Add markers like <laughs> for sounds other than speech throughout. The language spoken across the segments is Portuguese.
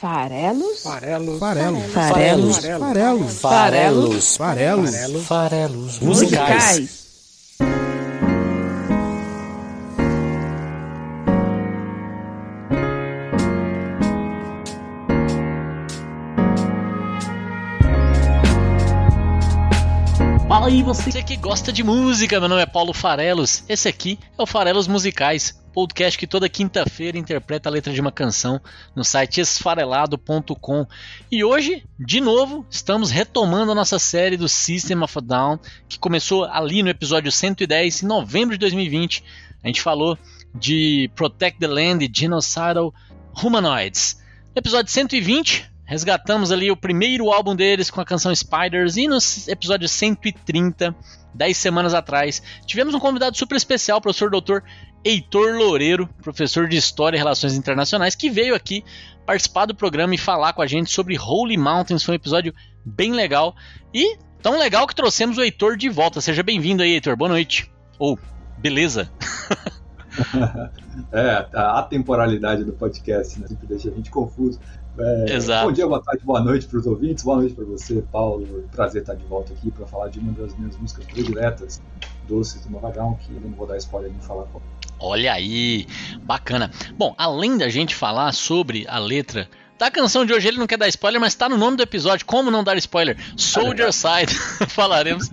Farelos? Farelos. Farelos. Farelos. Farelos. Farelos. Farelos. Farelos. Musicais. Fala aí você que gosta de música, meu nome é Paulo Farelos. Esse aqui é o Farelos Musicais, podcast que toda quinta-feira interpreta a letra de uma canção no site esfarelado.com. E hoje, de novo, estamos retomando a nossa série do System of a Down, que começou ali no episódio 110, em novembro de 2020. A gente falou de Protect the Land e Genocidal Humanoids. No episódio 120, resgatamos ali o primeiro álbum deles com a canção Spiders e no episódio 130, 10 semanas atrás, tivemos um convidado super especial, o professor doutor Heitor Loureiro, professor de História e Relações Internacionais, que veio aqui participar do programa e falar com a gente sobre Holy Mountains. Foi um episódio bem legal e tão legal que trouxemos o Heitor de volta. Seja bem-vindo aí, Heitor. Boa noite. Ou, oh, beleza. <laughs> é, a temporalidade do podcast né? sempre deixa a gente confuso. É, Exato. Bom dia, boa tarde, boa noite para os ouvintes, boa noite para você, Paulo. Prazer estar de volta aqui para falar de uma das minhas músicas prediletas do Sistema Vagão, que eu não vou dar spoiler nem falar qual. Olha aí, bacana. Bom, além da gente falar sobre a letra da canção de hoje, ele não quer dar spoiler, mas está no nome do episódio. Como não dar spoiler? Soldier Side. <laughs> falaremos,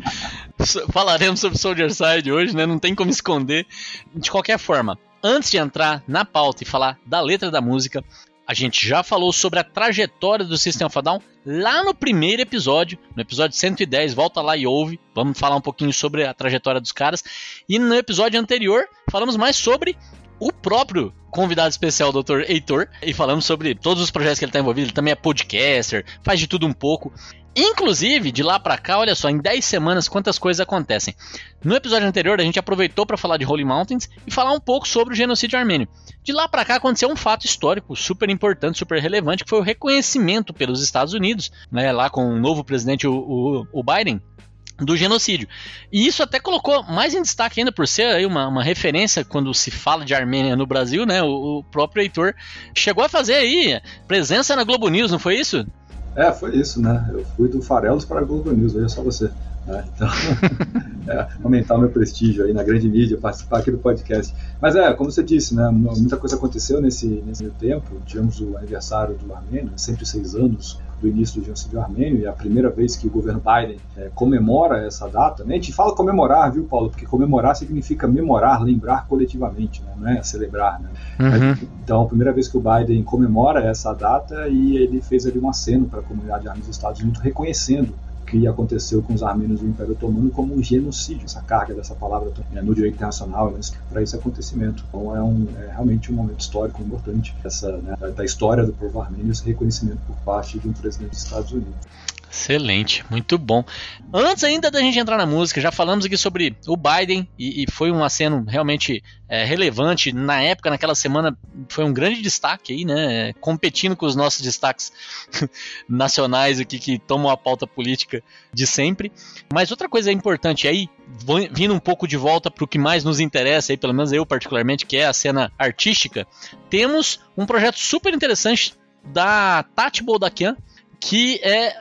falaremos sobre Soldier Side hoje, né? Não tem como esconder. De qualquer forma, antes de entrar na pauta e falar da letra da música, a gente já falou sobre a trajetória do System of a Down lá no primeiro episódio, no episódio 110, volta lá e ouve. Vamos falar um pouquinho sobre a trajetória dos caras. E no episódio anterior, falamos mais sobre o próprio convidado especial, o Dr. Heitor, e falamos sobre todos os projetos que ele está envolvido. Ele também é podcaster, faz de tudo um pouco. Inclusive, de lá pra cá, olha só, em 10 semanas quantas coisas acontecem. No episódio anterior, a gente aproveitou para falar de Holy Mountains e falar um pouco sobre o genocídio armênio. De lá pra cá aconteceu um fato histórico super importante, super relevante, que foi o reconhecimento pelos Estados Unidos, né, lá com o novo presidente, o, o, o Biden, do genocídio. E isso até colocou mais em destaque ainda por ser aí uma, uma referência quando se fala de Armênia no Brasil, né? O, o próprio Heitor chegou a fazer aí presença na Globo News, não foi isso? É, foi isso, né? Eu fui do Farelos para a Globo News, veja só você. Né? Então, <laughs> é, aumentar o meu prestígio aí na grande mídia, participar aqui do podcast. Mas é, como você disse, né? Muita coisa aconteceu nesse, nesse tempo. Tivemos o aniversário do Armênio, 106 anos do início do genocídio armênio, e é a primeira vez que o governo Biden é, comemora essa data. Né? A gente fala comemorar, viu, Paulo? Porque comemorar significa memorar, lembrar coletivamente, né? não é celebrar. Né? Uhum. Então, a primeira vez que o Biden comemora essa data e ele fez ali um aceno para a comunidade de armas dos Estados Unidos, reconhecendo que aconteceu com os armênios do Império Otomano como um genocídio, essa carga dessa palavra né, no direito internacional né, para esse acontecimento. Então é, um, é, realmente um momento histórico importante essa, né, da história do povo armênio, esse reconhecimento por parte de um presidente dos Estados Unidos. Excelente, muito bom. Antes ainda da gente entrar na música, já falamos aqui sobre o Biden e, e foi um aceno realmente é, relevante na época, naquela semana foi um grande destaque aí, né? Competindo com os nossos destaques <laughs> nacionais aqui que tomam a pauta política de sempre. Mas outra coisa importante aí, vindo um pouco de volta para o que mais nos interessa aí, pelo menos eu particularmente, que é a cena artística, temos um projeto super interessante da Tati Boldakian que é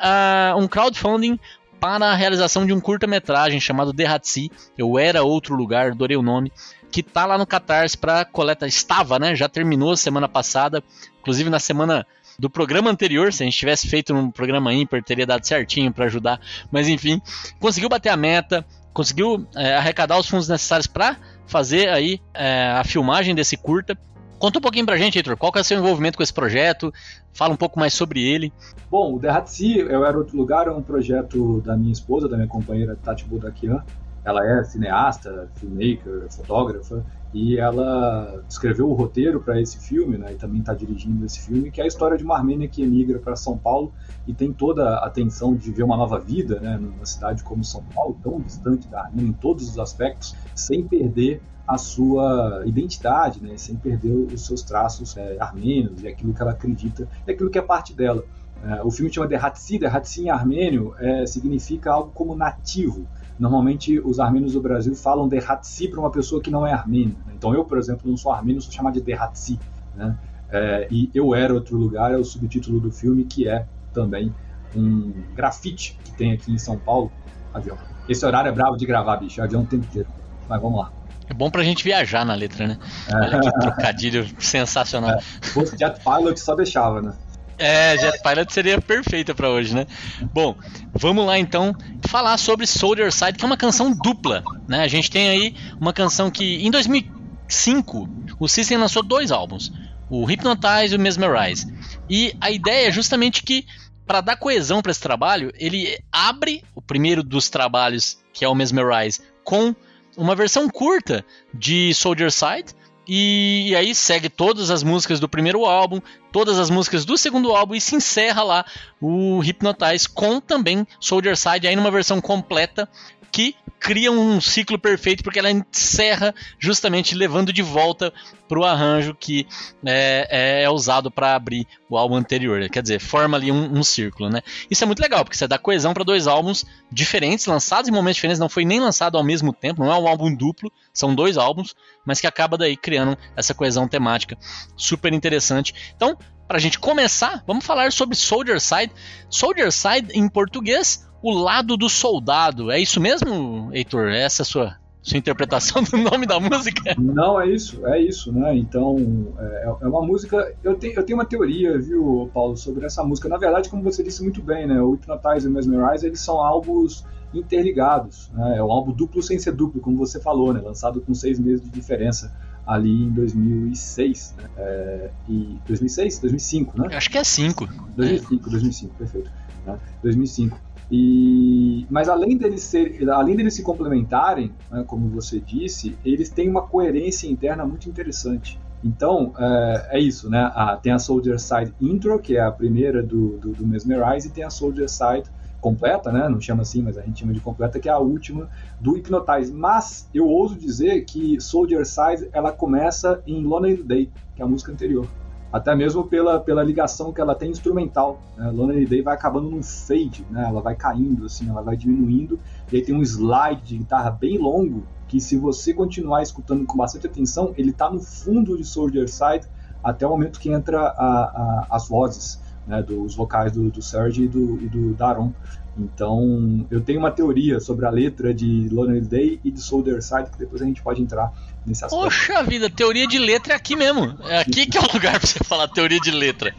uh, um crowdfunding para a realização de um curta-metragem chamado Derratsi, Eu Era Outro Lugar, adorei o nome, que tá lá no Catarse para coleta, estava, né, já terminou semana passada, inclusive na semana do programa anterior, se a gente tivesse feito um programa ímpar, teria dado certinho para ajudar, mas enfim, conseguiu bater a meta, conseguiu é, arrecadar os fundos necessários para fazer aí é, a filmagem desse curta, Conta um pouquinho pra gente, Heitor, qual que é o seu envolvimento com esse projeto? Fala um pouco mais sobre ele. Bom, o Derratsi, Eu Era Outro Lugar, é um projeto da minha esposa, da minha companheira Tati Budakian. Ela é cineasta, filmmaker, fotógrafa, e ela escreveu o roteiro para esse filme, né, e também está dirigindo esse filme, que é a história de uma armênia que emigra para São Paulo e tem toda a atenção de ver uma nova vida né, numa cidade como São Paulo, tão distante da Armênia em todos os aspectos, sem perder a sua identidade, né, sem perder os seus traços é, armênios e aquilo que ela acredita e aquilo que é parte dela. É, o filme chama Derhatsi, Derhatsi em armênio é, significa algo como nativo. Normalmente os armênios do Brasil falam Derhatsi para uma pessoa que não é armênia. Né? Então eu, por exemplo, não sou armênio, sou chamado de Derhatsi. Né? É, e Eu Era Outro Lugar é o subtítulo do filme, que é também um grafite que tem aqui em São Paulo. Avião. Esse horário é bravo de gravar, bicho. Avião o tempo inteiro. Mas vamos lá. Bom pra gente viajar na letra, né? Olha que <laughs> trocadilho sensacional. É, fosse Jet Pilot, só deixava, né? É, Jet Pilot seria perfeita para hoje, né? Bom, vamos lá então falar sobre Soldier Side, que é uma canção dupla, né? A gente tem aí uma canção que em 2005 o System lançou dois álbuns, o Hypnotize e o Mesmerize. E a ideia é justamente que para dar coesão para esse trabalho, ele abre o primeiro dos trabalhos, que é o Mesmerize, com uma versão curta de Soldier Side. E aí segue todas as músicas do primeiro álbum, todas as músicas do segundo álbum e se encerra lá o Hypnotize com também Soldier Side aí numa versão completa que cria um ciclo perfeito porque ela encerra justamente levando de volta para o arranjo que é, é usado para abrir o álbum anterior. Quer dizer, forma ali um, um, círculo, né? Isso é muito legal porque você dá coesão para dois álbuns diferentes, lançados em momentos diferentes, não foi nem lançado ao mesmo tempo, não é um álbum duplo, são dois álbuns, mas que acaba daí criando essa coesão temática super interessante. Então, para a gente começar, vamos falar sobre Soldier Side. Soldier Side em português o lado do soldado. É isso mesmo, Heitor? É essa é a sua, sua interpretação do nome da música? Não, é isso, é isso, né? Então, é, é uma música. Eu tenho, eu tenho uma teoria, viu, Paulo, sobre essa música. Na verdade, como você disse muito bem, né? O Hypnotize e Mesmerize, eles são álbuns interligados. Né? É um álbum duplo sem ser duplo, como você falou, né? Lançado com seis meses de diferença ali em 2006, né? É, e 2006, 2005, né? Acho que é 5. 2005, 2005, perfeito. Né? 2005. E, mas além deles, ser, além deles se complementarem, né, como você disse, eles têm uma coerência interna muito interessante. Então, é, é isso, né? Ah, tem a Soldier Side Intro, que é a primeira do, do, do, Mesmerize, e tem a Soldier Side completa, né? Não chama assim, mas a gente chama de completa, que é a última do Hypnotize. Mas eu ouso dizer que Soldier Side ela começa em Lonely Day, que é a música anterior até mesmo pela, pela ligação que ela tem instrumental. Né? Lonely Day vai acabando num fade, né? ela vai caindo, assim, ela vai diminuindo, e aí tem um slide de guitarra bem longo, que se você continuar escutando com bastante atenção, ele está no fundo de Soldier Side até o momento que entra a, a, as vozes, né? dos vocais do, do Serge e do, e do Daron. Então, eu tenho uma teoria sobre a letra de Lonely Day e de Soldier Side, que depois a gente pode entrar nesse aspecto. Poxa vida, teoria de letra é aqui mesmo. É aqui que é o lugar pra você falar teoria de letra.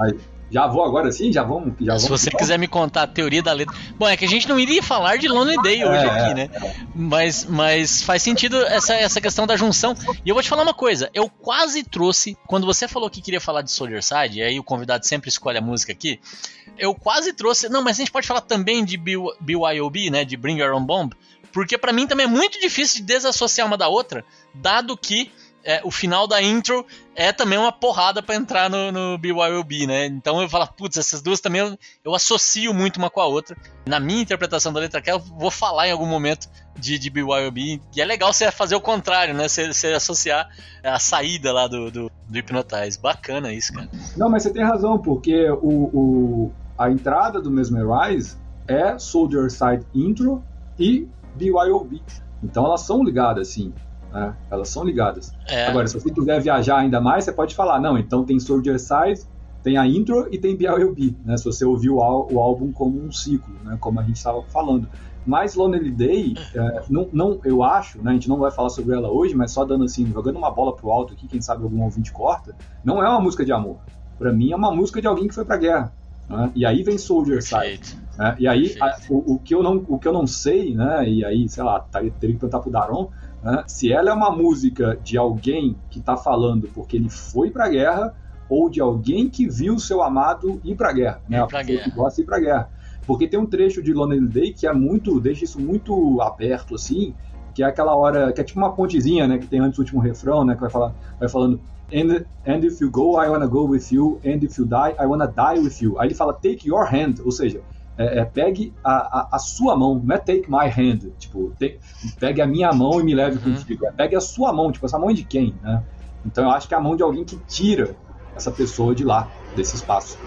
Aí, já vou agora sim? Já vamos? Já Se você quiser me contar a teoria da letra. Bom, é que a gente não iria falar de Lonely Day hoje é, aqui, né? Mas, mas faz sentido essa, essa questão da junção. E eu vou te falar uma coisa: eu quase trouxe, quando você falou que queria falar de Soldier Side, e aí o convidado sempre escolhe a música aqui, eu quase trouxe. Não, mas a gente pode falar também de BYOB, né? De Bring Your Own Bomb, porque para mim também é muito difícil de desassociar uma da outra, dado que é, o final da intro é também uma porrada para entrar no, no BYOB, né? Então eu falo, putz, essas duas também eu, eu, associo muito uma com a outra. Na minha interpretação da letra que eu vou falar em algum momento de, de BYOB, e é legal você fazer o contrário, né? Você, você associar a saída lá do, do, do Hypnotize. Bacana isso, cara. Não, mas você tem razão, porque o, o a entrada do Mesmerize é Soldier Side Intro e BYOB. Então elas são ligadas, sim. Né? Elas são ligadas. É. Agora, se você quiser viajar ainda mais, você pode falar, não, então tem Soldier Side, tem a intro e tem BYOB, né? Se você ouviu o álbum como um ciclo, né? Como a gente estava falando. Mas Lonely Day, é, não, não, eu acho, né, a gente não vai falar sobre ela hoje, mas só dando assim, jogando uma bola pro alto aqui, quem sabe algum ouvinte corta, não é uma música de amor. Para mim é uma música de alguém que foi pra guerra. Né? E aí vem Soldier Side. Né? E aí a, o, o, que eu não, o que eu não sei, né? E aí, sei lá, tá, teria que perguntar pro Daron, né? se ela é uma música de alguém que está falando porque ele foi para a guerra ou de alguém que viu seu amado ir para a guerra, né? Ir pra guerra. que gosta de ir para a guerra. Porque tem um trecho de Lonely Day que é muito, deixa isso muito aberto assim, que é aquela hora, que é tipo uma pontezinha, né, que tem antes do último refrão, né, que vai falar, vai falando And, and if you go, I wanna go with you. And if you die, I wanna die with you. Aí ele fala, take your hand. Ou seja, é, é, pegue a, a, a, sua mão, não é take my hand, tipo, te, pegue a minha mão e me leve uhum. contigo, é, pegue a sua mão, tipo, essa mão é de quem, né? Então eu acho que é a mão de alguém que tira essa pessoa de lá, desse espaço.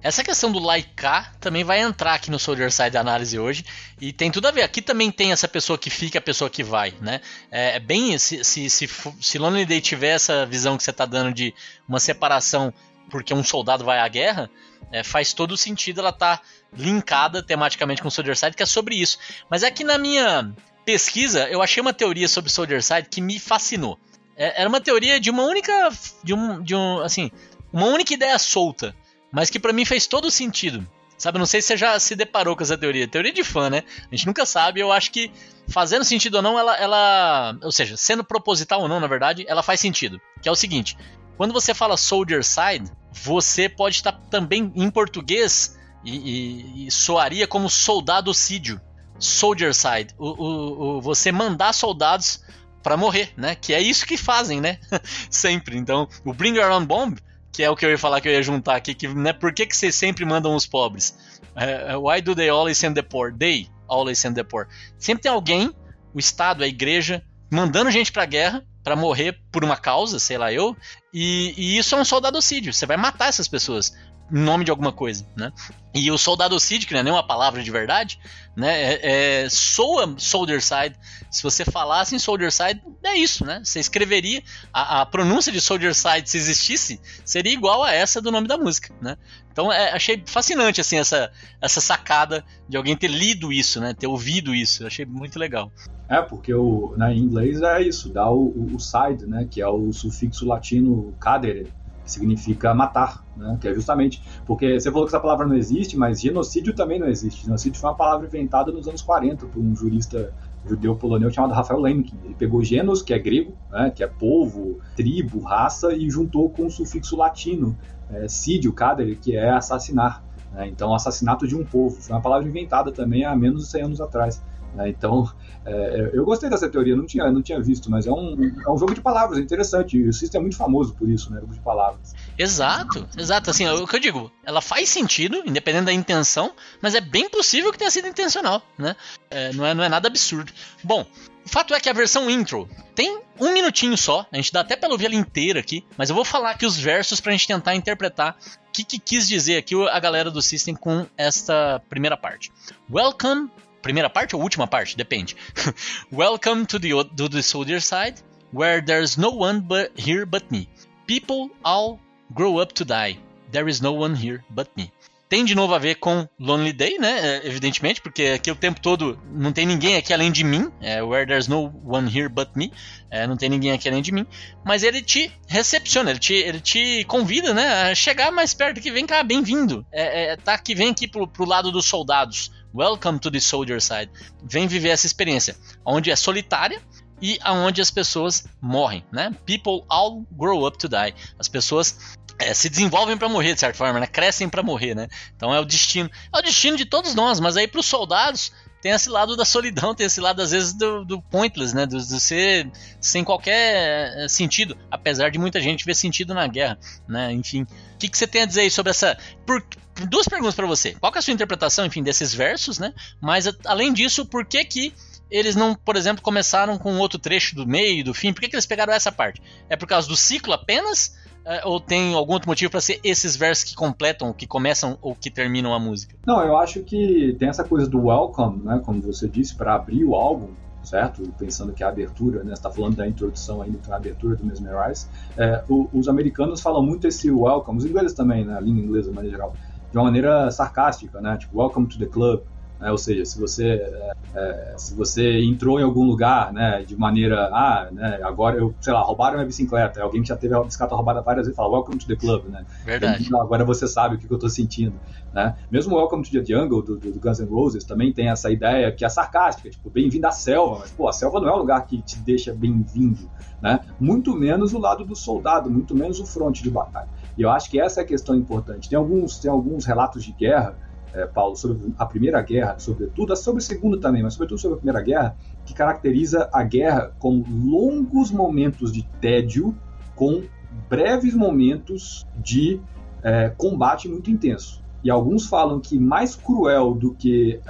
Essa questão do laicar também vai entrar aqui no Soldier Side análise hoje e tem tudo a ver. Aqui também tem essa pessoa que fica, a pessoa que vai, né? É, é bem se se, se, se Lonely Day tiver essa visão que você está dando de uma separação porque um soldado vai à guerra, é, faz todo sentido ela tá linkada tematicamente com Soldier Side, que é sobre isso. Mas é que na minha pesquisa eu achei uma teoria sobre Soldier Side que me fascinou. É, era uma teoria de uma única, de um, de um, assim, uma única ideia solta mas que para mim fez todo sentido. Sabe, não sei se você já se deparou com essa teoria. Teoria de fã, né? A gente nunca sabe. Eu acho que fazendo sentido ou não, ela, ela. Ou seja, sendo proposital ou não, na verdade, ela faz sentido. Que é o seguinte: quando você fala soldier side, você pode estar também em português e, e, e soaria como soldado sídio. Soldier side. O, o, o você mandar soldados para morrer, né? Que é isso que fazem, né? <laughs> Sempre. Então, o Bring Your Own Bomb que é o que eu ia falar que eu ia juntar aqui, que né, por que, que vocês sempre mandam os pobres? Uh, why do they always send the poor? They always send the poor. Sempre tem alguém, o Estado, a igreja, mandando gente pra guerra para morrer por uma causa, sei lá eu, e, e isso é um soldadocídio. Você vai matar essas pessoas nome de alguma coisa, né? E o soldado Cid, que não é nem uma palavra de verdade, né? É, é, soa Soldier Side. Se você falasse em Soldier Side, é isso, né? Você escreveria a, a, pronúncia de Soldier Side, se existisse, seria igual a essa do nome da música, né? Então é, achei fascinante assim essa, essa sacada de alguém ter lido isso, né? Ter ouvido isso. achei muito legal. É porque o, né, em inglês é isso, dá o, o side, né? Que é o sufixo latino cadere, que significa matar, né? que é justamente porque você falou que essa palavra não existe, mas genocídio também não existe. Genocídio foi uma palavra inventada nos anos 40 por um jurista judeu polonês chamado Rafael Lemkin. Ele pegou genos, que é grego, né? que é povo, tribo, raça, e juntou com o sufixo latino, é, sídio, que é assassinar. Né? Então, assassinato de um povo. Foi uma palavra inventada também há menos de 100 anos atrás. Né? Então, é, eu gostei dessa teoria, não tinha, não tinha visto, mas é um, é um jogo de palavras, é interessante. O System é muito famoso por isso, né? Jogo de palavras. Exato, exato. Assim, o que eu digo, ela faz sentido, independente da intenção, mas é bem possível que tenha sido intencional, né? É, não, é, não é nada absurdo. Bom, o fato é que a versão intro tem um minutinho só, a gente dá até pra ouvir inteira aqui, mas eu vou falar aqui os versos pra gente tentar interpretar o que, que quis dizer aqui a galera do System com esta primeira parte. Welcome primeira parte ou última parte, depende. <laughs> Welcome to the, to the soldier side, where there's no one but here but me. People all grow up to die. There is no one here but me. Tem de novo a ver com Lonely Day, né? É, evidentemente, porque aqui o tempo todo não tem ninguém aqui além de mim. É, where there's no one here but me. É, não tem ninguém aqui além de mim. Mas ele te recepciona, ele te, ele te convida, né? A chegar mais perto aqui. Vem cá, bem-vindo. É, é, tá aqui, vem aqui pro, pro lado dos soldados. Welcome to the soldier side. Vem viver essa experiência, onde é solitária e aonde as pessoas morrem, né? People all grow up to die. As pessoas é, se desenvolvem para morrer de certa forma, né? Crescem para morrer, né? Então é o destino, é o destino de todos nós. Mas aí para os soldados tem esse lado da solidão, tem esse lado às vezes do, do pointless, né? Do, do, ser sem qualquer eh, sentido, apesar de muita gente ver sentido na guerra, né? Enfim, o que, que você tem a dizer aí sobre essa? Por, duas perguntas para você. Qual é a sua interpretação, enfim, desses versos, né? Mas além disso, por que que eles não, por exemplo, começaram com outro trecho do meio, do fim? Por que, que eles pegaram essa parte? É por causa do ciclo apenas? É, ou tem algum outro motivo para ser esses versos que completam, que começam ou que terminam a música? Não, eu acho que tem essa coisa do welcome, né, como você disse, para abrir o álbum, certo? Pensando que a abertura, né, está falando da introdução ainda, então a abertura do Mesmerize. É, o, os americanos falam muito esse welcome, os ingleses também, né, a língua inglesa, de maneira geral, de uma maneira sarcástica, né, tipo welcome to the club, né? Ou seja, se você, é, é, se você entrou em algum lugar né, de maneira, ah, né, agora eu, sei lá, roubaram minha bicicleta, alguém que já teve a bicicleta roubada várias vezes fala, welcome to the club, né? Verdade. Então, agora você sabe o que, eu estou sentindo, né? Mesmo Welcome to the Jungle, do, do, Guns N' Roses, também tem essa ideia que é sarcástica, tipo, bem-vindo à selva, mas, pô, a selva não é um lugar que te deixa bem-vindo, né? Muito menos o lado do soldado, muito menos o fronte de batalha. E eu acho que essa é a questão importante. Tem alguns, tem alguns relatos de guerra é, Paulo, sobre a Primeira Guerra, sobretudo, sobre a Segunda também, mas sobretudo sobre a Primeira Guerra, que caracteriza a guerra como longos momentos de tédio com breves momentos de é, combate muito intenso. E alguns falam que mais cruel do que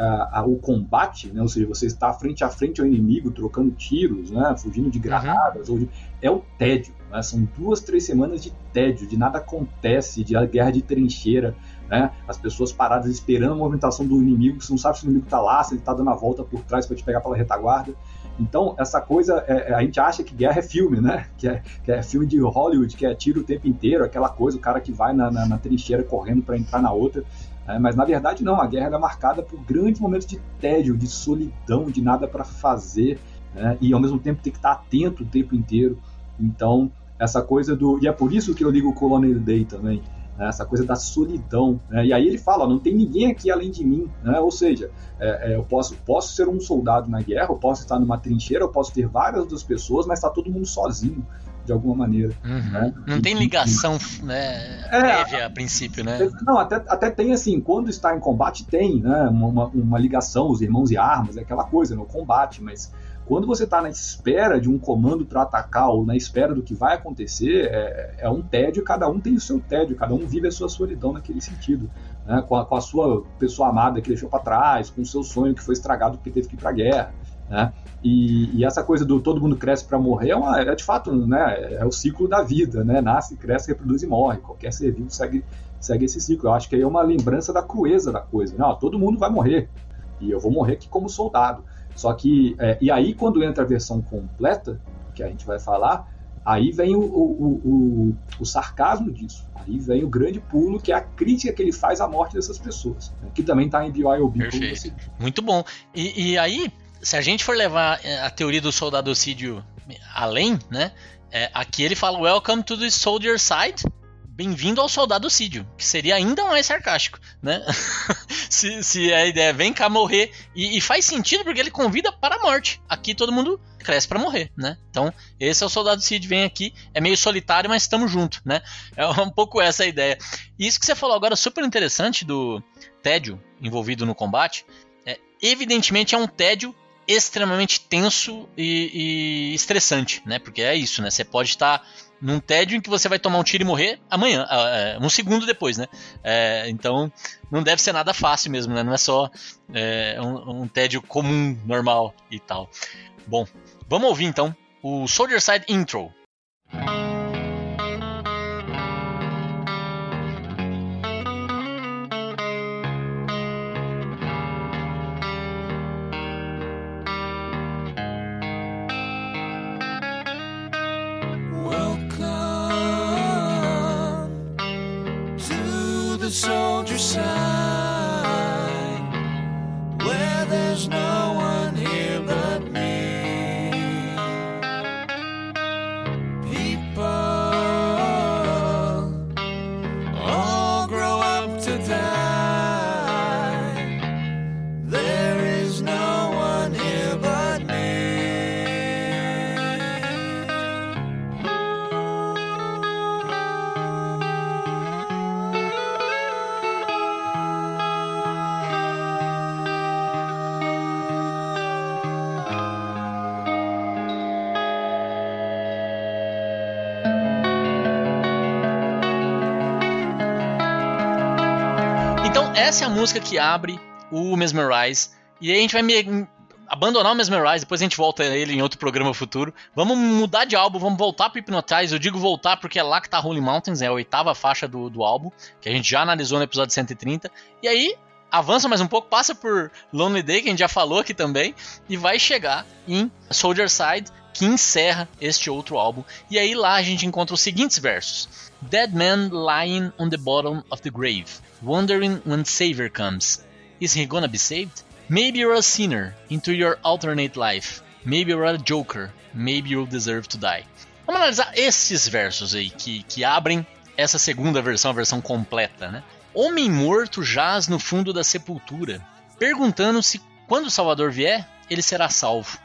o combate, né, ou seja, você está frente a frente ao inimigo, trocando tiros, né, fugindo de granadas, uhum. de, é o tédio. Né, são duas, três semanas de tédio, de nada acontece, de guerra de trincheira, né? As pessoas paradas esperando a movimentação do inimigo, você não sabe se o inimigo está lá, se ele está dando a volta por trás para te pegar pela retaguarda. Então, essa coisa, é, é, a gente acha que guerra é filme, né? Que é, que é filme de Hollywood, que é tiro o tempo inteiro, aquela coisa, o cara que vai na, na, na trincheira correndo para entrar na outra. É, mas na verdade não, a guerra é marcada por grandes momentos de tédio, de solidão, de nada para fazer, né? e ao mesmo tempo tem que estar atento o tempo inteiro. Então, essa coisa do. E é por isso que eu ligo o Colonel Day também né, essa coisa da solidão. Né? E aí ele fala: não tem ninguém aqui além de mim. Né? Ou seja, é, é, eu posso, posso ser um soldado na guerra, eu posso estar numa trincheira, eu posso ter várias outras pessoas, mas está todo mundo sozinho. De alguma maneira. Uhum. Né? Não tem ligação né, é, prévia a princípio, né? Não, até, até tem assim, quando está em combate, tem né, uma, uma ligação, os irmãos e armas, é aquela coisa, no combate, mas quando você está na espera de um comando para atacar ou na espera do que vai acontecer, é, é, um tédio, cada um tem o seu tédio, cada um vive a sua solidão naquele sentido. Né? Com, a, com, a, sua pessoa amada que deixou para trás, com o seu sonho que foi estragado porque teve que ir para a guerra. Né? E, e, essa coisa do todo mundo cresce para morrer é, uma, é, de fato né, é o ciclo da vida, né? nasce, cresce, reproduz e morre. Qualquer ser vivo segue, segue esse ciclo. Eu acho que aí é uma lembrança da crueza da coisa. Né? todo mundo vai morrer e eu vou morrer aqui como soldado. Só que, é, e aí quando entra a versão completa, que a gente vai falar, aí vem o, o, o, o, sarcasmo disso. Aí vem o grande pulo, que é a crítica que ele faz à morte dessas pessoas, né, que também está em BYOB. Perfeito. Muito bom. E, e, aí, se a gente for levar é, a teoria do soldado soldadocídio além, né? É, aqui ele fala Welcome to the Soldier Side, bem-vindo ao soldado Sídio, que seria ainda mais sarcástico, né? <laughs> se, se, a ideia é vem cá morrer, e, e, faz sentido porque ele convida para a morte. Aqui todo mundo cresce para morrer, né? Então, esse é o soldado Cid, vem aqui, é meio solitário, mas estamos juntos, né? É um pouco essa a ideia. E isso que você falou agora, super interessante do tédio envolvido no combate, é, evidentemente é um tédio extremamente tenso e, e, estressante, né? Porque é isso, né? Você pode estar num tédio em que você vai tomar um tiro e morrer amanhã, uh, um segundo depois, né? É, então não deve ser nada fácil mesmo, né? Não é só é, um, um, tédio comum, normal e tal. Bom, vamos ouvir então o Soldier Side Intro. Essa é a música que abre o Mesmerize. E aí a gente vai me abandonar o Mesmerize, depois a gente volta ele em outro programa futuro. Vamos mudar de álbum, vamos voltar pro Hypnotize. Eu digo voltar porque é lá que tá Holy Mountains, é a oitava faixa do, do álbum, que a gente já analisou no episódio 130. E aí, avança mais um pouco, passa por Lonely Day, que a gente já falou aqui também, e vai chegar em Soldier Side, que encerra este outro álbum. E aí lá a gente encontra os seguintes versos: Dead man lying on the bottom of the grave wondering when Savior comes. Is he gonna be saved? Maybe you're a sinner into your alternate life. Maybe you're a joker. Maybe you'll deserve to die. Vamos analisar esses versos aí que, que abrem essa segunda versão, a versão completa, né? Homem morto jaz no fundo da sepultura, perguntando se quando o Salvador vier, ele será salvo.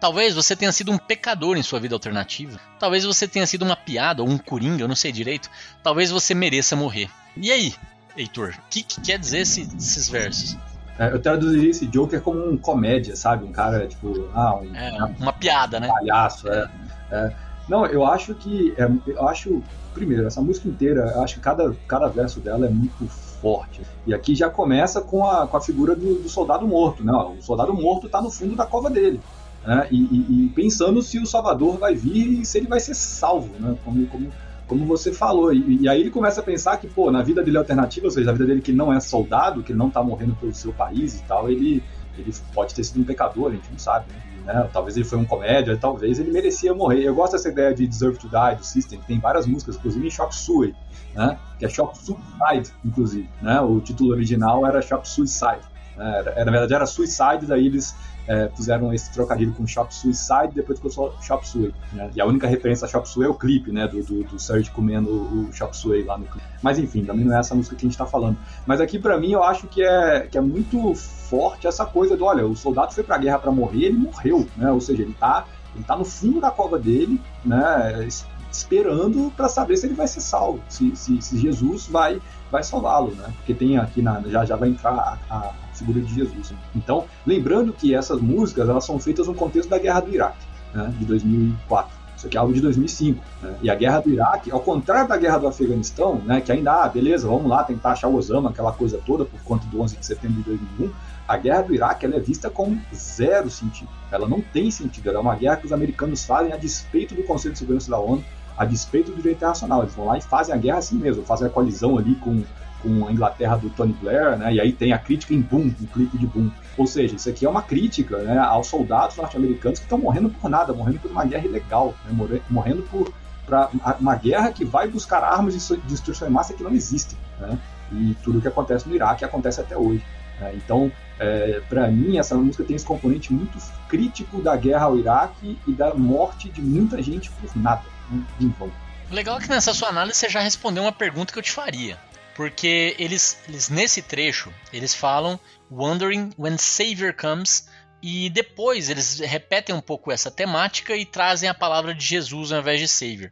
Talvez você tenha sido um pecador em sua vida alternativa. Talvez você tenha sido uma piada ou um coringa, eu não sei direito. Talvez você mereça morrer. E aí, Heitor, o que, que, quer dizer esse, esses versos? É, eu traduziria esse Joker como um comédia, sabe? Um cara, tipo, ah, um, é, uma piada, né? Palhaço, é. é. Não, eu acho que. É, eu acho. Primeiro, essa música inteira, eu acho que cada, cada verso dela é muito forte. E aqui já começa com a, com a figura do, do soldado morto, né? O soldado morto está no fundo da cova dele. Né? E, e, e, pensando se o Salvador vai vir e se ele vai ser salvo, né? Como, como como você falou. E, e, aí ele começa a pensar que, pô, na vida dele alternativa, ou seja, na vida dele que não é soldado, que ele não tá morrendo pelo seu país e tal, ele, ele pode ter sido um pecador, a gente não sabe, né? Né? Talvez ele foi um comédia, talvez ele merecia morrer. Eu gosto dessa ideia de Deserve to Die do System, tem várias músicas, inclusive em Shop Suey, né? que é Shop Suicide, inclusive. Né? O título original era Shop Suicide. Né? Era, na verdade era Suicide, daí eles é, fizeram esse trocadilho com Shop Suicide depois ficou só Shop Suey. Né? E a única referência a Shop Suey é o clipe, né? Do, do, do Serge comendo o Shop Suey lá no clipe. Mas enfim, também não é essa música que a gente tá falando. Mas aqui para mim eu acho que é, que é muito forte essa coisa do, olha, o soldado foi pra guerra para morrer, ele morreu, né? Ou seja, ele tá, ele tá no fundo da cova dele, né? Esperando para saber se ele vai ser salvo, se, se, se Jesus vai vai salvá-lo, né? Porque tem aqui na já já vai entrar a, a figura de Jesus. Né? Então, lembrando que essas músicas elas são feitas no contexto da Guerra do Iraque, né, de 2004. Isso aqui é algo de 2005. Né? E a guerra do Iraque, ao contrário da guerra do Afeganistão, né, que ainda, ah, beleza, vamos lá tentar achar Osama, aquela coisa toda, por conta do 11 de setembro de 2001, a guerra do Iraque ela é vista com zero sentido. Ela não tem sentido. Ela é uma guerra que os americanos fazem a despeito do Conselho de Segurança da ONU, a despeito do direito internacional. Eles vão lá e fazem a guerra assim mesmo, fazem a colisão ali com com a Inglaterra do Tony Blair, né? E aí tem a crítica em Boom, no clipe de Boom. Ou seja, isso aqui é uma crítica né, aos soldados norte-americanos que estão morrendo por nada, morrendo por uma guerra ilegal, né, morrendo por pra, uma guerra que vai buscar armas de destruição em massa que não existem. Né? E tudo o que acontece no Iraque acontece até hoje. Né? Então, é, para mim, essa música tem esse componente muito crítico da guerra ao Iraque e da morte de muita gente por nada, né, em vão. Legal que nessa sua análise você já respondeu uma pergunta que eu te faria. Porque eles, eles nesse trecho, eles falam Wondering when Savior comes e depois eles repetem um pouco essa temática e trazem a palavra de Jesus ao invés de Savior.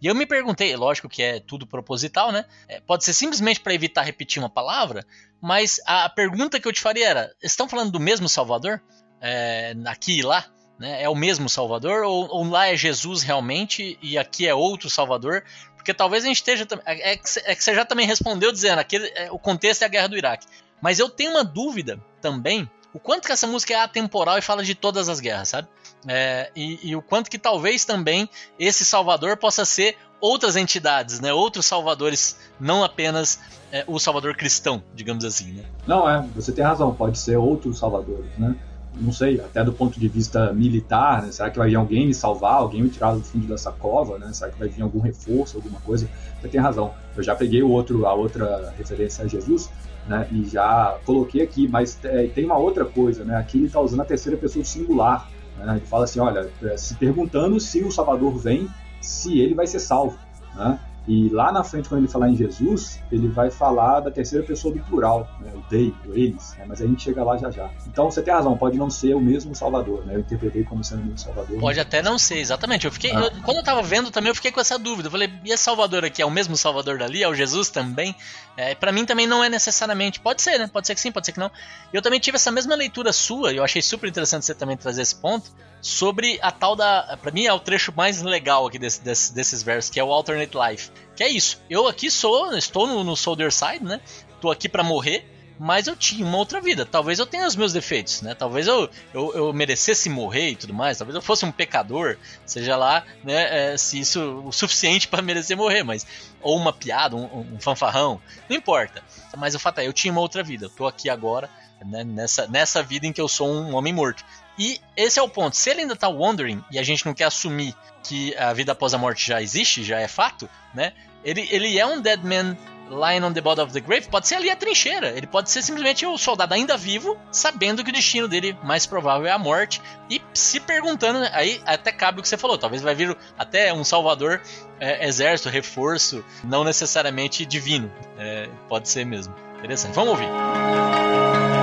E eu me perguntei, lógico que é tudo proposital, né? É, pode ser simplesmente para evitar repetir uma palavra, mas a pergunta que eu te faria era: estão falando do mesmo Salvador? É, aqui e lá? Né? É o mesmo Salvador? Ou, ou, lá é Jesus realmente e aqui é outro Salvador? Porque talvez a gente esteja. É, é, que, é que você já também respondeu dizendo que é, o contexto é a guerra do Iraque. Mas eu tenho uma dúvida também. O quanto que essa música é atemporal e fala de todas as guerras, sabe? É, e, e, o quanto que talvez também esse Salvador possa ser outras entidades, né? Outros salvadores, não apenas é, o Salvador cristão, digamos assim, né? Não, é, você tem razão, pode ser outros salvadores, né? Não sei, até do ponto de vista militar, né? será que vai vir alguém me salvar, alguém me tirar do fundo dessa cova, né? Será que vai vir algum reforço, alguma coisa? Você tem razão. Eu já peguei o outro, a outra referência a Jesus, né? E já coloquei aqui, mas é, tem uma outra coisa, né? Aqui ele está usando a terceira pessoa do singular. Né? Ele fala assim, olha, é, se perguntando se o Salvador vem, se ele vai ser salvo, né? E lá na frente, quando ele falar em Jesus, ele vai falar da terceira pessoa do plural, né? o they, o eles, né? mas a gente chega lá já já. Então você tem razão, pode não ser o mesmo Salvador, né? Eu interpretei como sendo o mesmo Salvador. Pode até não ser, exatamente. Eu fiquei, ah. eu, quando eu tava vendo também, eu fiquei com essa dúvida. Eu falei, e esse Salvador aqui é o mesmo Salvador dali? É o Jesus também? É, para mim também não é necessariamente. Pode ser, né? Pode ser que sim, pode ser que não. Eu também tive essa mesma leitura sua, e eu achei super interessante você também trazer esse ponto, sobre a tal da. Pra mim é o trecho mais legal aqui desse, desse, desses versos, que é o Alternate Life. Que é isso. Eu aqui sou, estou no, no Soldier Side, né? Tô aqui para morrer, mas eu tinha uma outra vida. Talvez eu tenha os meus defeitos, né? Talvez eu, eu, eu merecesse morrer e tudo mais. Talvez eu fosse um pecador, seja lá, né? É, se isso o suficiente <laughs> para merecer morrer, mas ou uma piada, um, um, fanfarrão, não importa. Mas o fato é, eu tinha uma outra vida. Eu tô aqui agora, né? Nessa, nessa vida em que eu sou um homem morto. E esse é o ponto. Se ele ainda tá wondering e a gente não quer assumir que a vida após a morte já existe, já é fato, né? Ele, ele é um dead man lying on the bottom of the grave, pode ser ali a trincheira. Ele pode ser simplesmente o soldado ainda vivo, sabendo que o destino dele mais provável é a morte e se perguntando, aí até cabe o que você falou, talvez vai vir até um salvador, é, exército, reforço, não necessariamente divino. É, pode ser mesmo. Interessante. Vamos ouvir. Savior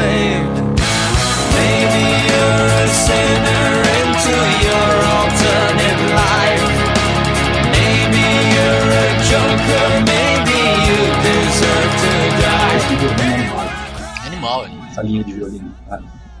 saved? Maybe you're a sinner into your alternate life. Maybe you're a joker, maybe you deserve to die. Animal, Essa linha de violino,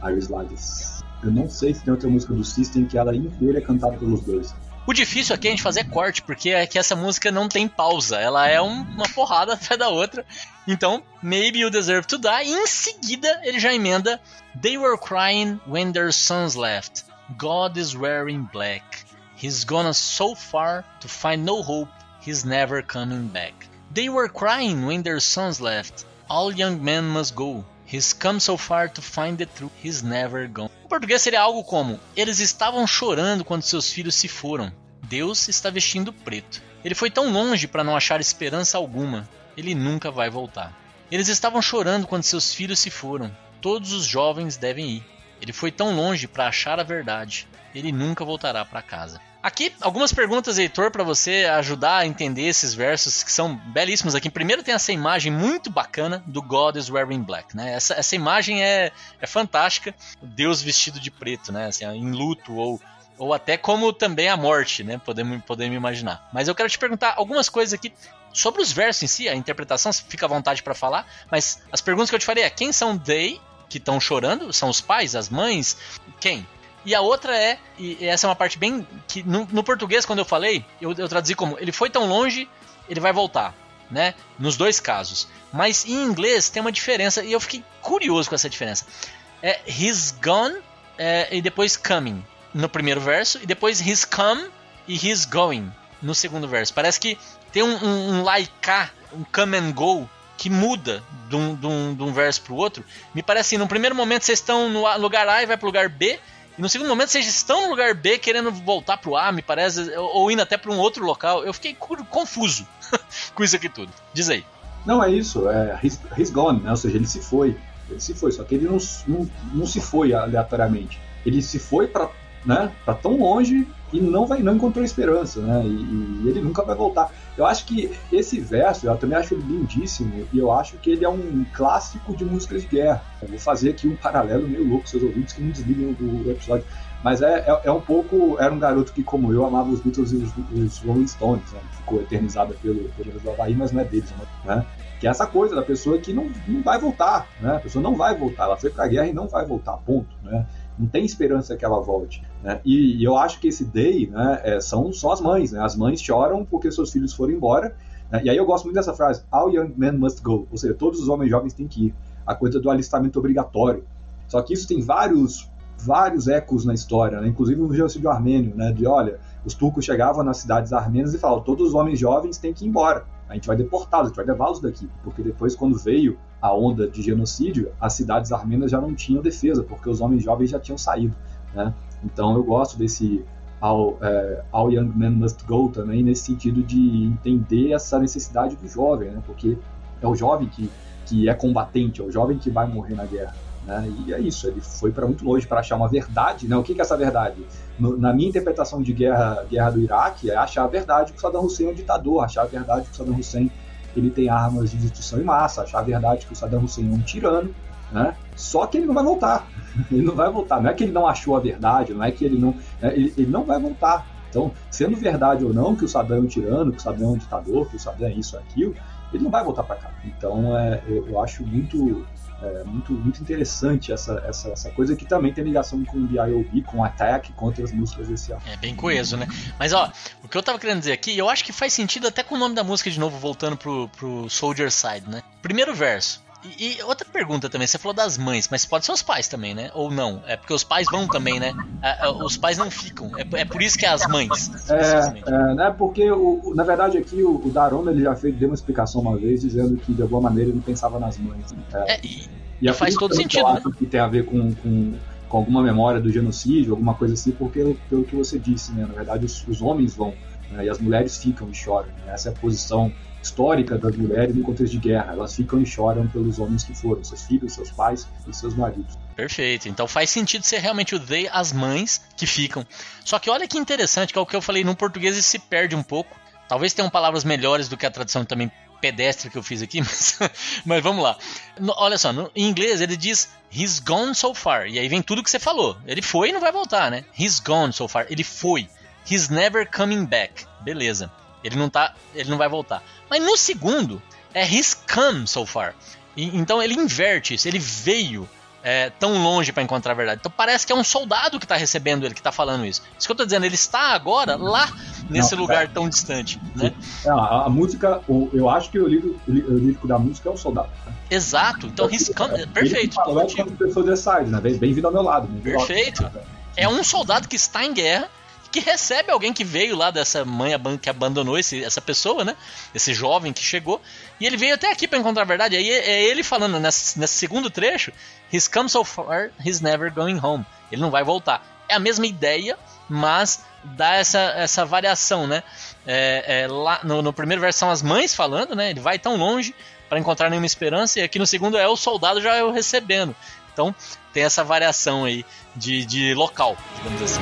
Iris Lades. Eu não sei se tem outra música do System que ela inteira é cantada pelos dois. O difícil aqui é a gente fazer corte, porque é que essa música não tem pausa. Ela é um, uma porrada <laughs> atrás da outra. Então, Maybe You Deserve to Die. E em seguida, ele já emenda They were crying when their sons left. God is wearing black. He's gone so far to find no hope. He's never coming back. They were crying when their sons left. All young men must go. He's come so far to find the truth. He's never gone. Em português seria algo como: Eles estavam chorando quando seus filhos se foram. Deus está vestindo preto. Ele foi tão longe para não achar esperança alguma. Ele nunca vai voltar. Eles estavam chorando quando seus filhos se foram. Todos os jovens devem ir. Ele foi tão longe para achar a verdade. Ele nunca voltará para casa. Aqui, algumas perguntas, Heitor, para você ajudar a entender esses versos que são belíssimos aqui. Primeiro tem essa imagem muito bacana do God is wearing black, né? Essa, essa imagem é, é fantástica. Deus vestido de preto, né? Assim, em luto ou, ou até como também a morte, né? Podemos, podemos imaginar. Mas eu quero te perguntar algumas coisas aqui sobre os versos em si, a interpretação, fica à vontade para falar. Mas as perguntas que eu te farei é: quem são they que estão chorando? São os pais, as mães? Quem? E a outra é, e essa é uma parte bem. que no, no português, quando eu falei, eu, eu, traduzi como ele foi tão longe, ele vai voltar, né? Nos dois casos. Mas em inglês tem uma diferença, e eu fiquei curioso com essa diferença. É he's gone é, e depois coming no primeiro verso, e depois he's come e he's going no segundo verso. Parece que tem um, um, um um come and go que muda de um, de um, de um verso para o outro. Me parece assim, no primeiro momento vocês estão no lugar A e vai para o lugar B, e no segundo momento vocês estão no lugar B querendo voltar pro A, me parece, ou indo até para um outro local. Eu fiquei confuso <laughs> com isso aqui tudo. Diz aí. Não, é isso. É he's, he's gone, né? Ou seja, ele se foi. Ele se foi, só que ele não, não, não se foi aleatoriamente. Ele se foi para né, pra tão longe e não vai não encontrou esperança, né? E, e, ele nunca vai voltar. Eu acho que esse verso, eu também acho ele lindíssimo e eu acho que ele é um clássico de músicas de guerra. Eu vou fazer aqui um paralelo meio louco, seus ouvintes que não desligam do episódio. Mas é, é, é, um pouco. Era um garoto que, como eu, amava os Beatles e os, os Rolling Stones. Né? Ficou eternizado pelo, do Havaí, mas não é deles, né? Que é essa coisa da pessoa que não, não vai voltar, né? A pessoa não vai voltar. Ela foi pra guerra e não vai voltar, ponto, né? Não tem esperança que ela volte. Né? E, e, eu acho que esse day né, é, são só as mães. Né? As mães choram porque seus filhos foram embora. Né? E aí eu gosto muito dessa frase: All young men must go. Ou seja, todos os homens jovens têm que ir. A coisa do alistamento obrigatório. Só que isso tem vários vários ecos na história, né? inclusive no genocídio armênio, né? de olha, os turcos chegavam nas cidades armênias e falavam, todos os homens jovens têm que ir embora, a gente vai deportá-los, a gente vai levá-los daqui, porque depois quando veio a onda de genocídio, as cidades armênias já não tinham defesa, porque os homens jovens já tinham saído. Né? Então eu gosto desse All, é, All Young Men Must Go também, nesse sentido de entender essa necessidade do jovem, né? porque é o jovem que, que é combatente, é o jovem que vai morrer na guerra. Né? E é isso, ele foi para muito longe para achar uma verdade. Né? O que, que é essa verdade? No, na minha interpretação de guerra, guerra do Iraque, é achar a verdade que o Saddam Hussein é um ditador, achar a verdade que o Saddam Hussein ele tem armas de destruição em massa, achar a verdade que o Saddam Hussein é um tirano, né? Só que ele não vai voltar. <laughs> Ele não vai voltar. Não é que ele não achou a verdade, não é que ele não. Né? Ele, ele, não vai voltar. Então, sendo verdade ou não que o Saddam é um tirano, que o Saddam é um ditador, que o Saddam é isso, aquilo, ele não vai voltar para cá. Então, é, eu, eu acho muito é muito, muito interessante essa, essa, essa coisa que também tem ligação com o B.I.O.B., com o Attack, com outras músicas desse álbum. É bem coeso, né? Mas ó, o que eu tava querendo dizer aqui, eu acho que faz sentido até com o nome da música de novo, voltando pro, pro Soldier Side, né? Primeiro verso. E, e, outra pergunta também, você falou das mães, mas pode ser os pais também, né? Ou não? É porque os pais vão também, né? É, é, os pais não ficam. É, é, por isso que é as mães. É, é né? Porque o, na verdade aqui o, o ele já fez, deu uma explicação uma vez dizendo que de alguma maneira ele pensava nas mães. Né? É, e, e é faz todo sentido. Eu acho que tem a ver com, com, com, alguma memória do genocídio, alguma coisa assim, porque pelo que você disse, né? Na verdade os, os homens vão né? e as mulheres ficam e choram. Né? Essa é a posição histórica das mulheres no contexto de guerra. Elas ficam e choram pelos homens que foram, seus filhos, seus pais e seus maridos. Perfeito. Então faz sentido ser realmente o they, as mães que ficam. Só que olha que interessante, que é o que eu falei no português e se perde um pouco. Talvez tenham palavras melhores do que a tradução também pedestre que eu fiz aqui, <laughs> mas, mas vamos lá. No, olha só, no, em inglês ele diz He's gone so far. E aí vem tudo que você falou. Ele foi e não vai voltar, né? He's gone so far. Ele foi. He's never coming back. Beleza. Ele não tá, ele não vai voltar. Mas no segundo é he's come so far. E, então ele inverte isso, ele veio é, tão longe para encontrar a verdade. Então parece que é um soldado que está recebendo ele, que está falando isso. Isso que eu tô dizendo, ele está agora lá nesse Não, lugar é. tão distante. Né? É, a, a, música, o, eu acho que o lírico, o lírico da música é o soldado. Né? Exato, então riscando. É, perfeito. Fala, é pessoa side, né? Bem-vindo ao meu lado. Perfeito. É um soldado que está em guerra que recebe alguém que veio lá dessa mãe que abandonou esse, essa pessoa, né? Esse jovem que chegou. E ele veio até aqui para encontrar a verdade. Aí é ele falando nesse, nesse segundo trecho: He's come so far, he's never going home. Ele não vai voltar. É a mesma ideia, mas dá essa, essa variação, né? É, é, lá no, no, primeiro verso são as mães falando, né? Ele vai tão longe para encontrar nenhuma esperança, e aqui no segundo é o soldado já o recebendo. Então tem essa variação aí de, de local, digamos assim.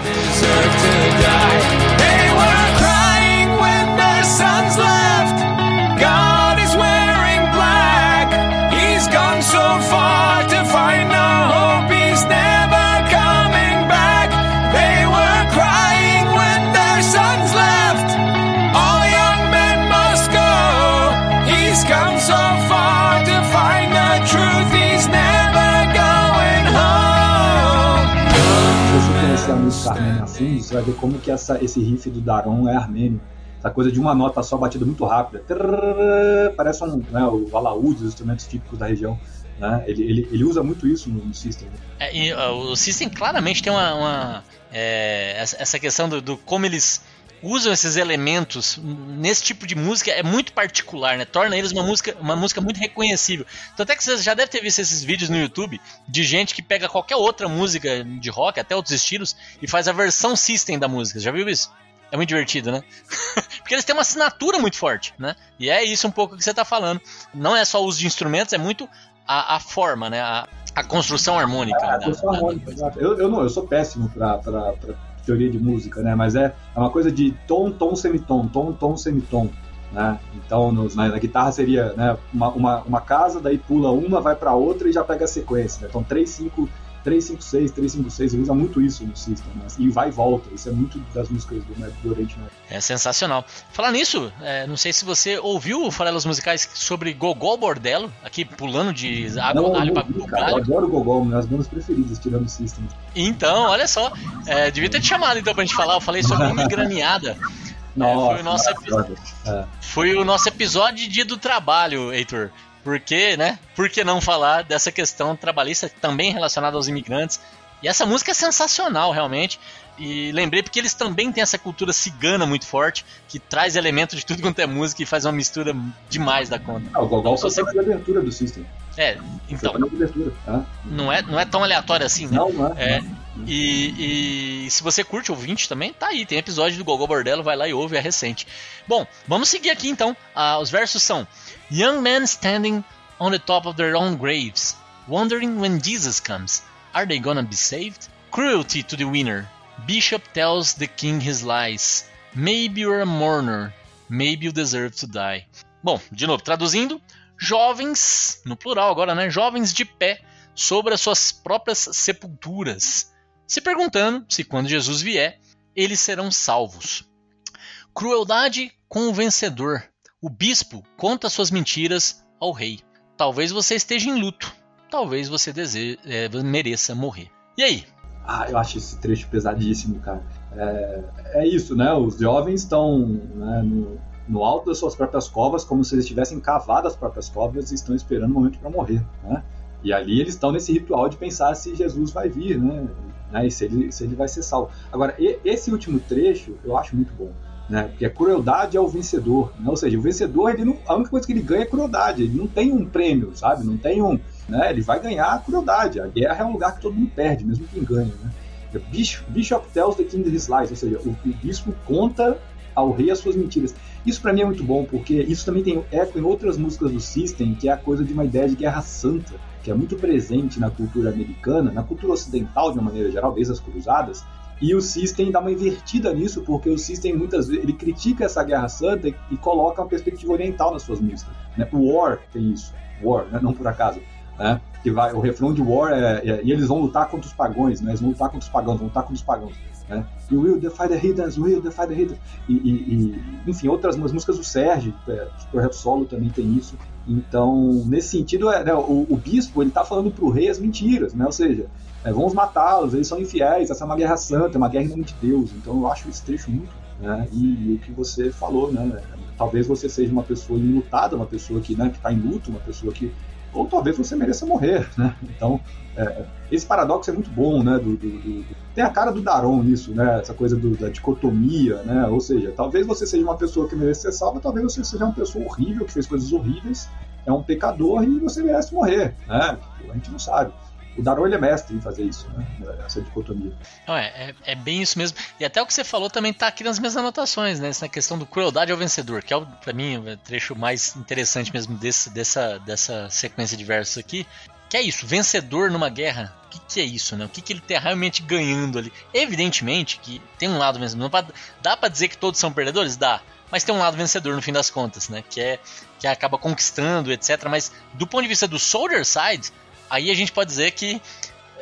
Vai ver como que essa, esse riff do Daron é armênio essa coisa de uma nota só batida muito rápida. Parece um, né, o alaúde, os instrumentos típicos da região. Né? Ele, ele, ele usa muito isso no, no System. Né? É, e, o System claramente tem uma, uma é, essa questão do, do, como eles usam esses elementos nesse tipo de música é muito particular, né? Torna eles uma música, uma música muito reconhecível. Tanto é que você já deve ter visto esses vídeos no YouTube de gente que pega qualquer outra música de rock, até outros estilos, e faz a versão System da música. Já viu isso? É muito divertido, né? <laughs> Porque eles têm uma assinatura muito forte, né? E é isso um pouco que você está falando. Não é só o uso de instrumentos, é muito a, a forma, né? A, a construção harmônica. É, a construção harmônica, exato. Eu, eu, não, eu sou péssimo para teoria de música, né? Mas é, é uma coisa de tom, tom, semitom, tom, tom, semitom. Né? Então, nos, na, na, guitarra seria né, uma, uma, uma, casa, daí pula uma, vai para outra e já pega a sequência. Né? Então, três, cinco 356, 356, ele usa muito isso no System, né? e vai e volta, isso é muito das músicas do, né, do Oriente Médio. É sensacional. Falar nisso, é, não sei se você ouviu farelas musicais sobre Gogol Bordello, aqui pulando de água, alho pra cara, Eu adoro Gogol, minhas bandas preferidas, tirando o System. Então, olha só, é, devia ter te chamado então pra gente falar, eu falei sobre Imigraneada. <laughs> Nossa, é, foi, o nosso é. foi o nosso episódio de dia do trabalho, Heitor. Porque, né? Por que não falar dessa questão trabalhista também relacionada aos imigrantes? E essa música é sensacional, realmente. E lembrei porque eles também têm essa cultura cigana muito forte, que traz elementos de tudo quanto é música e faz uma mistura demais da conta. Ah, o Gogol então, você... a abertura do System. É, então. Tá? não, é, não é tão aleatório assim, né? Não, não é. é e, e, se você curte ouvinte também, tá aí. Tem episódio do Gogol Bordello, vai lá e ouve, é recente. Bom, vamos seguir aqui então. Ah, os versos são: Young men standing on the top of their own graves, wondering when Jesus comes. Are they gonna be saved? Cruelty to the winner. Bishop tells the king his lies. Maybe you're a mourner. Maybe you deserve to die. Bom, de novo, traduzindo: jovens, no plural agora, né? Jovens de pé sobre as suas próprias sepulturas, se perguntando se quando Jesus vier, eles serão salvos. Crueldade com o vencedor. O bispo conta suas mentiras ao rei. Talvez você esteja em luto. Talvez você dese... é, mereça morrer. E aí? Ah, eu acho esse trecho pesadíssimo, cara. É, é isso, né? Os jovens estão né, no, no, alto das suas próprias covas, como se eles tivessem cavado as próprias covas e estão esperando o momento para morrer, né? E ali eles estão nesse ritual de pensar se Jesus vai vir, né? né? E se ele, se ele vai ser salvo. Agora, esse último trecho eu acho muito bom né? Porque a crueldade é o vencedor, né? Ou seja, o vencedor, ele não, a única coisa que ele ganha é crueldade, ele não tem um prêmio, sabe? Não tem um, né? Ele vai ganhar a crueldade. A guerra é um lugar que todo mundo perde, mesmo quem ganha, né? Bishop, Bishop tells the king his lies, ou seja, o bispo conta ao rei as suas mentiras. Isso para mim é muito bom, porque isso também tem eco em outras músicas do System, que é a coisa de uma ideia de guerra santa, que é muito presente na cultura americana, na cultura ocidental de uma maneira geral, desde as cruzadas, e o System dá uma invertida nisso, porque o System muitas vezes ele critica essa guerra santa e coloca uma perspectiva oriental nas suas músicas. Né? O War tem isso, War, né? não por acaso. Né? Que vai, o refrão de War é, é, e eles vão lutar contra os pagões, né? eles vão lutar contra os pagãos, vão lutar contra os pagãos. Né? E Will Defy the Hiddens, Will Defy the Hiddens. E, e, e, enfim, outras músicas do Sérgio, é, projeto solo também tem isso. Então, nesse sentido, é, né, o, o, bispo ele está falando para o rei as mentiras, né? ou seja, é, vamos matá-los, eles são infiéis, essa é uma guerra santa, é uma guerra em nome de Deus. Então, eu acho esse trecho muito. Né? E, e, o que você falou, né? talvez você seja uma pessoa enlutada, uma pessoa que né, está em luto, uma pessoa que ou talvez você mereça morrer, né? Então, é, esse paradoxo é muito bom, né? Do, do, do, tem a cara do Daron nisso, né? Essa coisa da dicotomia, né? Ou seja, talvez você seja uma pessoa que merece ser salva, talvez você seja uma pessoa horrível, que fez coisas horríveis, é um pecador e você merece morrer, né? A gente não sabe. O Daron ele é mestre em fazer isso, né? Essa dicotomia. É, é, é, bem isso mesmo. E até o que você falou também está aqui nas minhas anotações, né? Essa questão do crueldade ao vencedor, que é, para mim, o trecho mais interessante mesmo desse, dessa, dessa sequência de versos aqui. Que é isso, vencedor numa guerra. O que, que é isso, né? O que, que ele está realmente ganhando ali? Evidentemente que tem um lado mesmo. Dá para dizer que todos são perdedores? Dá mas tem um lado vencedor no fim das contas, né? Que é que acaba conquistando, etc. Mas do ponto de vista do Soldier Side, aí a gente pode dizer que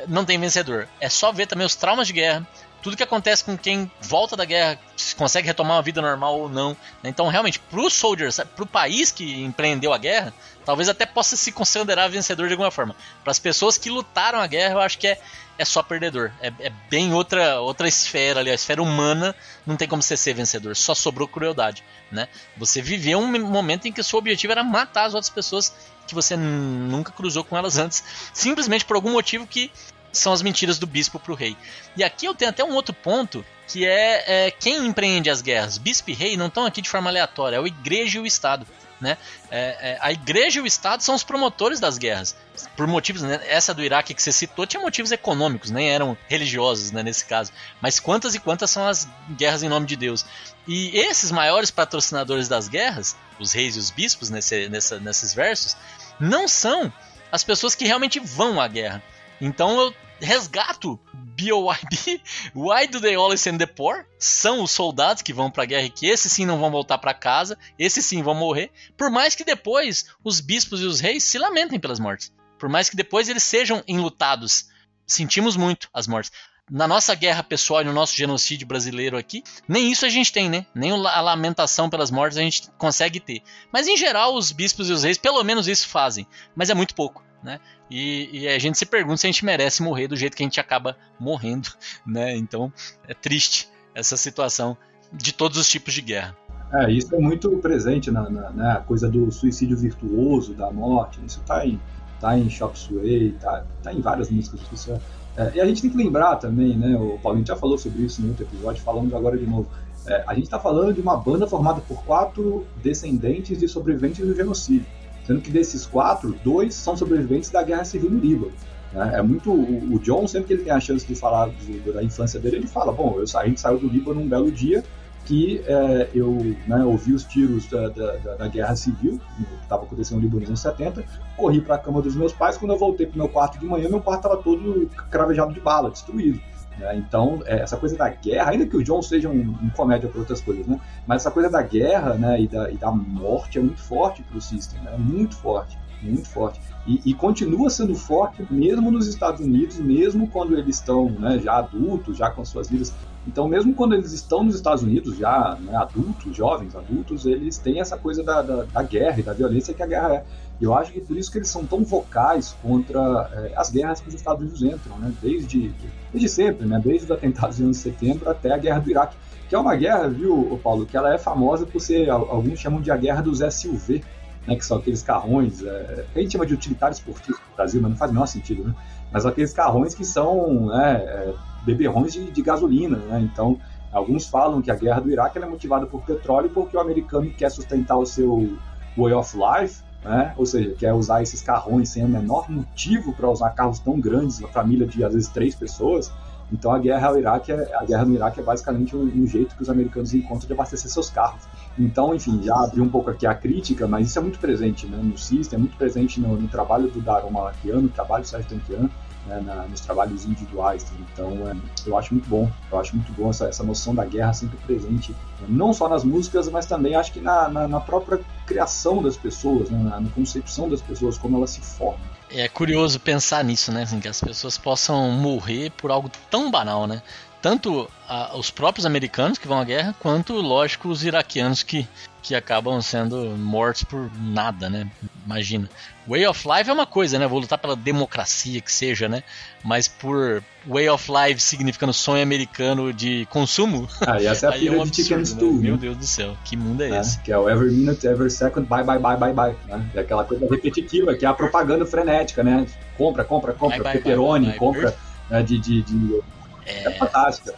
não tem vencedor. É só ver também os traumas de guerra, tudo que acontece com quem volta da guerra, se consegue retomar uma vida normal ou não. Né? Então, realmente, para os soldiers, para o país que empreendeu a guerra, talvez até possa se considerar vencedor de alguma forma. Para as pessoas que lutaram a guerra, eu acho que é, é só perdedor. É, é, bem outra, outra esfera ali, a esfera humana não tem como você ser vencedor, só sobrou crueldade. Né? Você viveu um momento em que o seu objetivo era matar as outras pessoas que você nunca cruzou com elas antes, simplesmente por algum motivo que são as mentiras do bispo para o rei. E aqui eu tenho até um outro ponto que é, é quem empreende as guerras. Bispo e rei não estão aqui de forma aleatória, é o igreja e o Estado. Né? É, é, a igreja e o Estado são os promotores das guerras. Por motivos, né? essa do Iraque que você citou tinha motivos econômicos, nem eram religiosos né, nesse caso. Mas quantas e quantas são as guerras em nome de Deus? E esses maiores patrocinadores das guerras, os reis e os bispos nesse, nessa, nesses versos, não são as pessoas que realmente vão à guerra. Então eu resgato BOYB, Why Do They Always Send the Poor? São os soldados que vão para a guerra e que esses sim não vão voltar para casa, esses sim vão morrer, por mais que depois os bispos e os reis se lamentem pelas mortes. Por mais que depois eles sejam enlutados. Sentimos muito as mortes. Na nossa guerra pessoal e no nosso genocídio brasileiro aqui, nem isso a gente tem, né? Nem a lamentação pelas mortes a gente consegue ter. Mas em geral, os bispos e os reis, pelo menos isso fazem. Mas é muito pouco né? E, e, a gente se pergunta se a gente merece morrer do jeito que a gente acaba morrendo, <laughs> né? Então é triste essa situação de todos os tipos de guerra. É, isso é muito presente na, na, na né? coisa do suicídio virtuoso, da morte. Isso está em, tá em Chop Suey, tá, tá em várias músicas. Isso é, é, e a gente tem que lembrar também, né? O Paulinho já falou sobre isso no outro episódio, falando agora de novo. É, a gente está falando de uma banda formada por quatro descendentes de sobreviventes do genocídio sendo que desses quatro, dois são sobreviventes da guerra civil no Líbano. Né? É muito o, John sempre que ele tem a chance de falar da infância dele, ele fala: bom, eu, a gente saiu do Líbano um belo dia que é, eu né, ouvi os tiros da, da, da guerra civil, que estava acontecendo no Líbano nos anos 70, corri para a cama dos meus pais. Quando eu voltei para meu quarto de manhã, meu quarto estava todo cravejado de bala, destruído. Né? Então, é, essa coisa da guerra, ainda que o John seja um, um comédia para outras coisas, né? mas essa coisa da guerra né, e, da, e da morte é muito forte para o System, né? muito forte, muito forte. E, e, continua sendo forte mesmo nos Estados Unidos, mesmo quando eles estão né, já adultos, já com suas vidas. Então, mesmo quando eles estão nos Estados Unidos, já né, adultos, jovens adultos, eles têm essa coisa da, da, da guerra e da violência que a guerra é. E eu acho que por isso que eles são tão vocais contra é, as guerras que os Estados Unidos entram, né? Desde, desde sempre, né? Desde os atentados de 11 de setembro até a guerra do Iraque, que é uma guerra, viu, Paulo, que ela é famosa por ser, alguns chamam de a guerra dos SUV, né? Que são aqueles carrões, é, a gente chama de utilitários esportivos no Brasil, mas não faz o menor sentido, né? Mas aqueles carrões que são né, é, beberrões de, de gasolina, né? Então, alguns falam que a guerra do Iraque é motivada por petróleo porque o americano quer sustentar o seu way of life, né? Ou seja, quer usar esses carrões sem o menor motivo para usar carros tão grandes, uma família de às vezes três pessoas. Então a guerra ao Iraque, é, a guerra no Iraque é basicamente um, um, jeito que os americanos encontram de abastecer seus carros. Então, enfim, já abri um pouco aqui a crítica, mas isso é muito presente né, no CIST, é muito presente no, no trabalho do Daron Malakian, no trabalho do Sérgio Tanquian, né, na, nos trabalhos individuais. Então, é, eu acho muito bom, eu acho muito bom essa, essa noção da guerra sempre presente, né, não só nas músicas, mas também acho que na, na, na própria criação das pessoas, né, na, na, concepção das pessoas, como elas se formam. É curioso pensar nisso, né? Assim, que as pessoas possam morrer por algo tão banal, né? Tanto a, os próprios americanos que vão à guerra, quanto, lógico, os iraquianos que, que acabam sendo mortos por nada, né? Imagina. Way of Life é uma coisa, né? Vou lutar pela democracia que seja, né? Mas por Way of Life significando sonho americano de consumo. Ah, e essa é a <laughs> filha é um de absurdo, Chicken né? Stew, Meu né? Deus do céu, que mundo é né? esse? Que é o Every Minute, Every Second, Bye, Bye, Bye, Bye, Bye. Né? É aquela coisa repetitiva, que é a propaganda frenética, né? Compra, compra, compra, Bye, bye, pepperoni, bye, compra né, de, de, de... É... fantástica.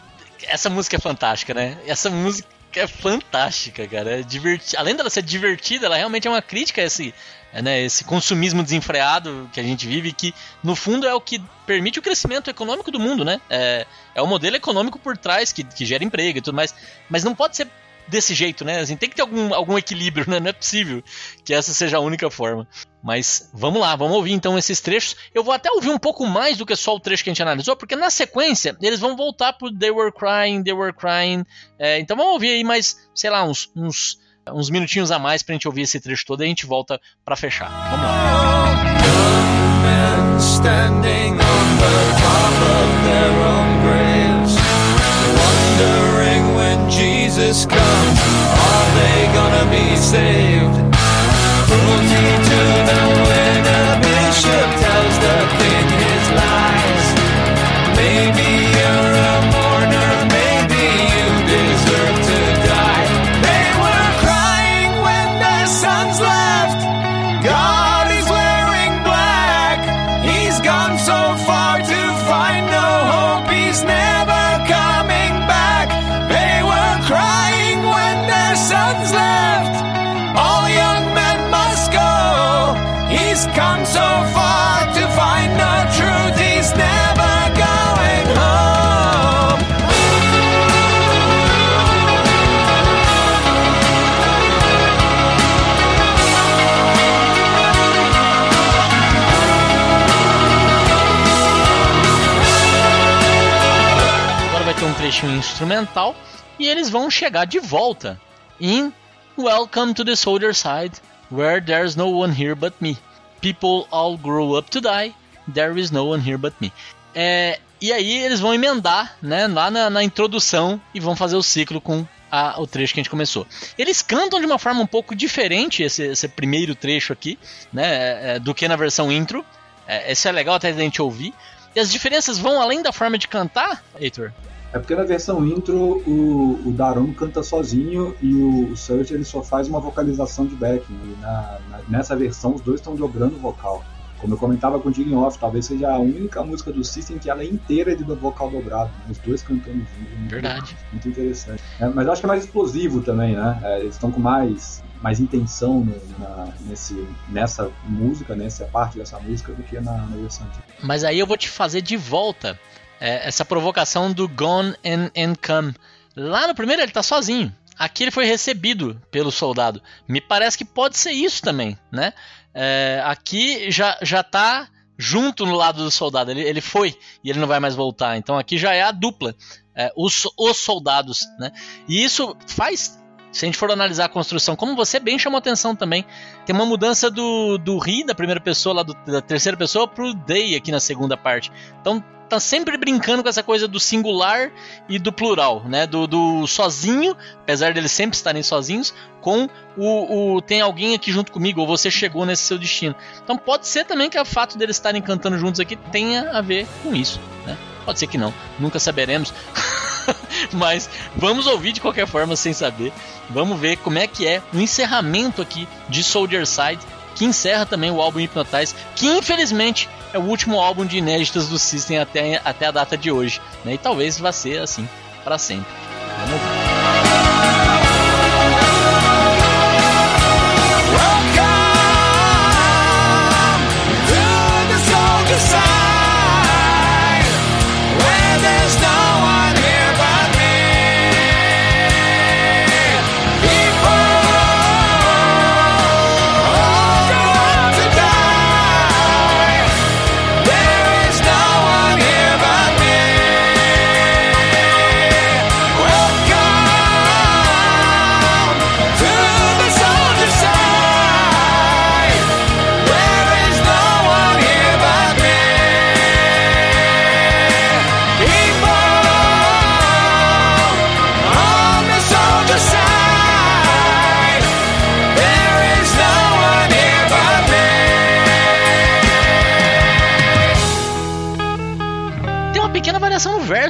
Essa música é fantástica, né? Essa música é fantástica, cara. É diverti... Além dela ser divertida, ela realmente é uma crítica a esse, é, né, esse consumismo desenfreado que a gente vive, que no fundo é o que permite o crescimento econômico do mundo, né? É, é o modelo econômico por trás que, que gera emprego e tudo mais. Mas não pode ser desse jeito, né? Assim, tem que ter algum, algum equilíbrio, né? Não é possível que essa seja a única forma. Mas vamos lá, vamos ouvir então esses trechos. Eu vou até ouvir um pouco mais do que só o trecho que a gente analisou, porque na sequência eles vão voltar pro They Were Crying, They Were Crying. É, então vamos ouvir aí mais, sei lá, uns, uns, uns minutinhos a mais pra gente ouvir esse trecho todo e a gente volta pra fechar. Vamos lá. Jesus comes, are they gonna be saved? Cruelty to the instrumental e eles vão chegar de volta em Welcome to the Soldier Side, where there's no one here but me. People all grow up to die, there is no one here but me. É, e aí eles vão emendar né, lá na, na introdução e vão fazer o ciclo com a- o trecho que a gente começou. Eles cantam de uma forma um pouco diferente esse, esse primeiro trecho aqui, né, é, do que na versão intro. É, esse é legal até a gente ouvir. E as diferenças vão além da forma de cantar, Heitor? É porque na versão intro o, o Daron canta sozinho e o, o Search ele só faz uma vocalização de backing. Na, na- nessa versão os dois estão dobrando o vocal. Como eu comentava contigo em off, talvez seja a única música do System que ela é inteira de vocal dobrado, né? os dois cantando juntos. Muito- Verdade. Muito interessante. É, mas eu acho que é mais explosivo também, né? É, eles estão com mais, mais intenção no- na- nesse, nessa música, nessa parte dessa música, do que na, na versão antiga. Mas aí eu vou te fazer de volta é, essa provocação do Gone and, and Come. Lá no primeiro ele tá sozinho. Aqui ele foi recebido pelo soldado. Me parece que pode ser isso também, né? É, aqui já, já tá junto no lado do soldado. Ele, ele foi e ele não vai mais voltar. Então aqui já é a dupla. É, os, os soldados, né? E isso faz se a gente for analisar a construção, como você bem chamou atenção também, tem uma mudança do, do Ri, da primeira pessoa, lá do- da terceira pessoa, pro They aqui na segunda parte. Então tá sempre brincando com essa coisa do singular e do plural, né? Do, do sozinho, apesar deles sempre estarem sozinhos, com o, o tem alguém aqui junto comigo, ou você chegou nesse seu destino. Então pode ser também que o fato deles estarem cantando juntos aqui tenha a ver com isso, né? Pode ser que não, nunca saberemos. <laughs> Mas vamos ouvir de qualquer forma sem saber. Vamos ver como é que é o encerramento aqui de Soldier Side, que encerra também o álbum Hypnotize, que infelizmente é o último álbum de inéditas do System até, até a data de hoje. Né? E talvez vá ser assim para sempre. Vamos ouvir.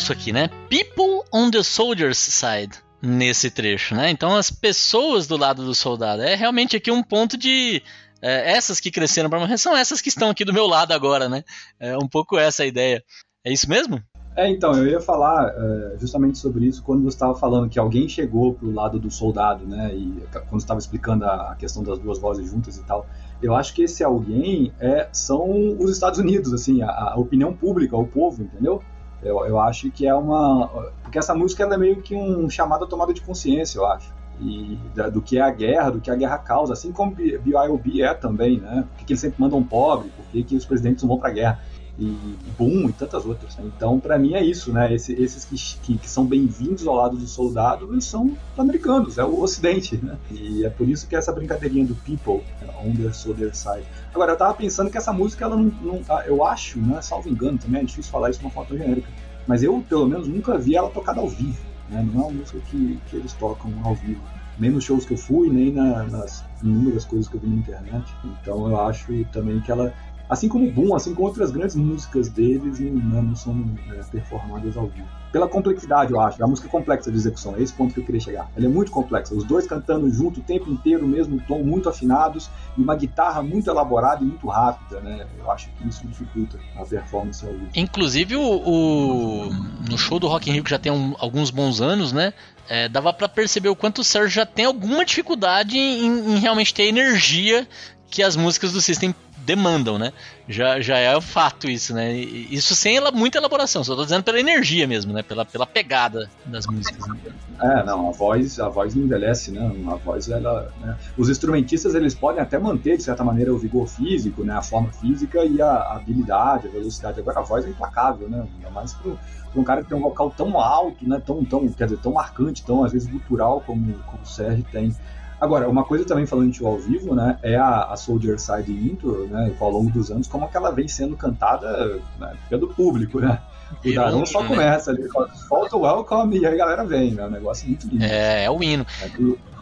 Verso aqui, né? People on the soldier's side nesse trecho, né? Então as pessoas do lado do soldado é realmente aqui um ponto de é, essas que cresceram para morrer são essas que estão aqui do meu lado agora, né? É um pouco essa a ideia. É isso mesmo? É, então, eu ia falar é, justamente sobre isso quando você estava falando que alguém chegou pro lado do soldado, né? E quando estava explicando a, questão das duas vozes juntas e tal. Eu acho que esse alguém é, são os Estados Unidos, assim, a, a opinião pública, o povo, entendeu? Eu, eu acho que é uma. Porque essa música é meio que um chamado à tomada de consciência, eu acho. E da, do que é a guerra, do que a guerra causa, assim como BYOB é também, né? Por que eles sempre mandam pobre, por que, que os presidentes não vão pra guerra? E Boom e tantas outras. Né? Então, para mim é isso, né? Esse, esses que, que, que são bem-vindos ao lado do soldado, eles são americanos, é o Ocidente, né? E é por isso que essa brincadeirinha do People, on their soldier side. Agora, eu tava pensando que essa música, ela não, não ah, eu acho, né? Salvo engano também, é difícil falar isso de uma forma genérica, mas eu, pelo menos, nunca vi ela tocada ao vivo, né? Não é uma música que, que eles tocam ao vivo nem nos shows que eu fui, nem na, nas inúmeras coisas que eu vi na internet. Então eu acho também que ela Assim como Boom, assim como outras grandes músicas deles, não, não são é, performadas ao vivo. Pela complexidade, eu acho. A música é complexa de execução, é esse ponto que eu queria chegar. Ela é muito complexa. Os dois cantando junto o tempo inteiro, o mesmo tom, muito afinados, e uma guitarra muito elaborada e muito rápida, né? Eu acho que isso dificulta a performance ao vivo. Inclusive, o, o no show do Rock in Rio, que já tem um, alguns bons anos, né? É, dava para perceber o quanto o Sérgio já tem alguma dificuldade em, em realmente ter energia que as músicas do System demandam, né? Já, já é um fato isso, né? Isso sem ela, muita elaboração, só tô dizendo pela energia mesmo, né? Pela, pela pegada das músicas. Né? É, não, a voz, a voz não envelhece, né? A voz, ela. Né? Os instrumentistas, eles podem até manter, de certa maneira, o vigor físico, né? A forma física e a habilidade, a velocidade. Agora a voz é implacável, né? Ainda mais pro, um cara que tem um vocal tão alto, né? Tão, tão, quer dizer, tão marcante, tão às vezes gutural como, como o Sérgio tem. Agora, uma coisa também falando de ao vivo, né, é a, a Soldier Side Intro, né, ao longo dos anos, como é que ela vem sendo cantada né, pelo público, né? O Darão só né? começa ali, falta o welcome e aí a galera vem, né? É um negócio muito lindo. É, é o hino. É,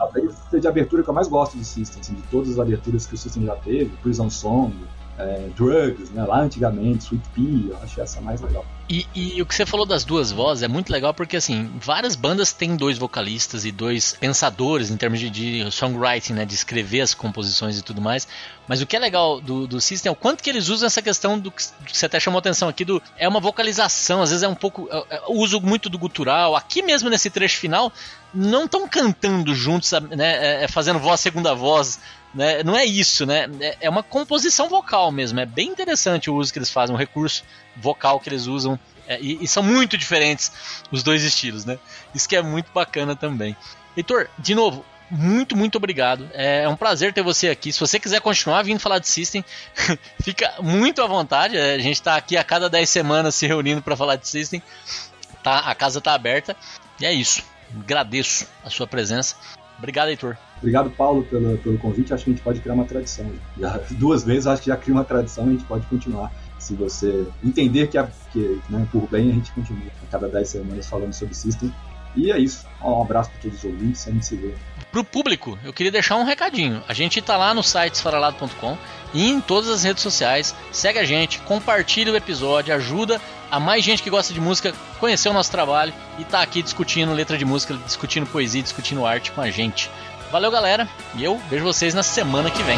a vez de abertura que eu mais gosto do System, assim, de todas as aberturas que o System já teve, Prison Song, é, Drugs, né? Lá antigamente, Sweet Pea, eu acho essa mais legal. E, e, o que você falou das duas vozes é muito legal porque, assim, várias bandas têm dois vocalistas e dois pensadores em termos de, de songwriting, né? De escrever as composições e tudo mais. Mas o que é legal do, do System é o quanto que eles usam essa questão do que você até chamou atenção aqui, do é uma vocalização, às vezes é um pouco. É, é, uso muito do gutural. Aqui mesmo nesse trecho final, não estão cantando juntos, né? É, é, fazendo voz segunda voz né? Não é isso, né? É, é uma composição vocal mesmo. É bem interessante o uso que eles fazem, o recurso vocal que eles usam. É, e, e, são muito diferentes os dois estilos, né? Isso que é muito bacana também. Heitor, de novo, muito, muito obrigado. É, é um prazer ter você aqui. Se você quiser continuar vindo falar de System, <laughs> fica muito à vontade. É, a gente está aqui a cada 10 semanas se reunindo para falar de System. Tá, a casa está aberta. E é isso. Agradeço a sua presença. Obrigado, Heitor. Obrigado, Paulo, pelo, pelo convite. Acho que a gente pode criar uma tradição. Já, <laughs> duas vezes acho que já cria uma tradição e a gente pode continuar. Se você entender que, a, que né, por bem a gente continua a cada 10 semanas falando sobre System. E é isso. Um abraço para todos os ouvintes. A gente se vê. Pro público, eu queria deixar um recadinho. A gente tá lá no site esfaralado.com e em todas as redes sociais. Segue a gente, compartilha o episódio, ajuda a mais gente que gosta de música conhecer o nosso trabalho e tá aqui discutindo letra de música, discutindo poesia, discutindo arte com a gente. Valeu, galera, e eu vejo vocês na semana que vem.